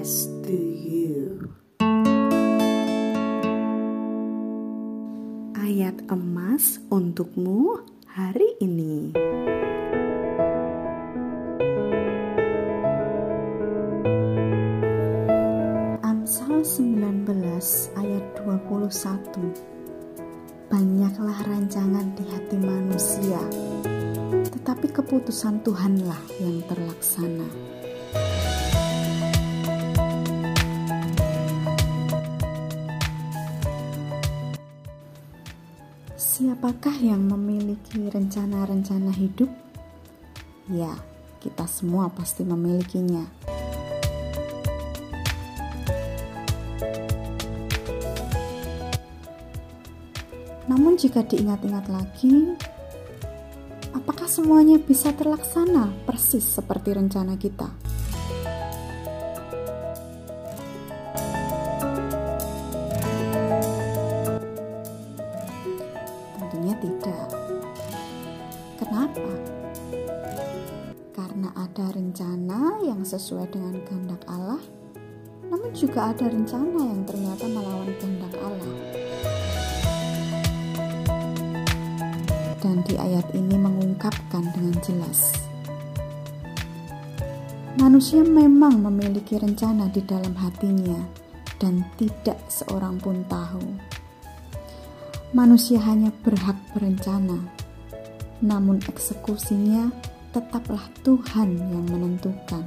you. Ayat emas untukmu hari ini. Amsal 19 ayat 21 Banyaklah rancangan di hati manusia, tetapi keputusan Tuhanlah yang terlaksana. Siapakah yang memiliki rencana-rencana hidup? Ya, kita semua pasti memilikinya. Namun, jika diingat-ingat lagi, apakah semuanya bisa terlaksana persis seperti rencana kita? Karena ada rencana yang sesuai dengan kehendak Allah, namun juga ada rencana yang ternyata melawan kehendak Allah. Dan di ayat ini mengungkapkan dengan jelas, manusia memang memiliki rencana di dalam hatinya, dan tidak seorang pun tahu manusia hanya berhak berencana, namun eksekusinya tetaplah Tuhan yang menentukan.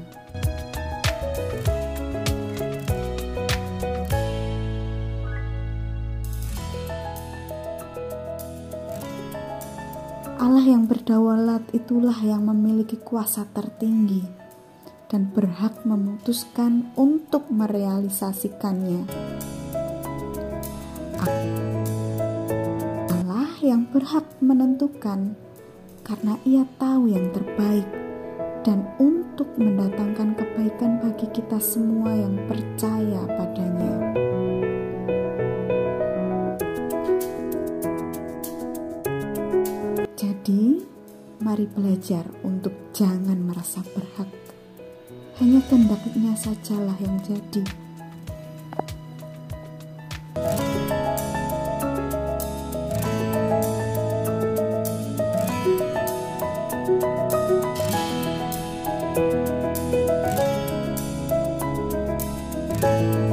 Allah yang berdaulat itulah yang memiliki kuasa tertinggi dan berhak memutuskan untuk merealisasikannya. Allah yang berhak menentukan karena ia tahu yang terbaik dan untuk mendatangkan kebaikan bagi kita semua yang percaya padanya. Jadi, mari belajar untuk jangan merasa berhak. Hanya kehendaknya sajalah yang jadi Música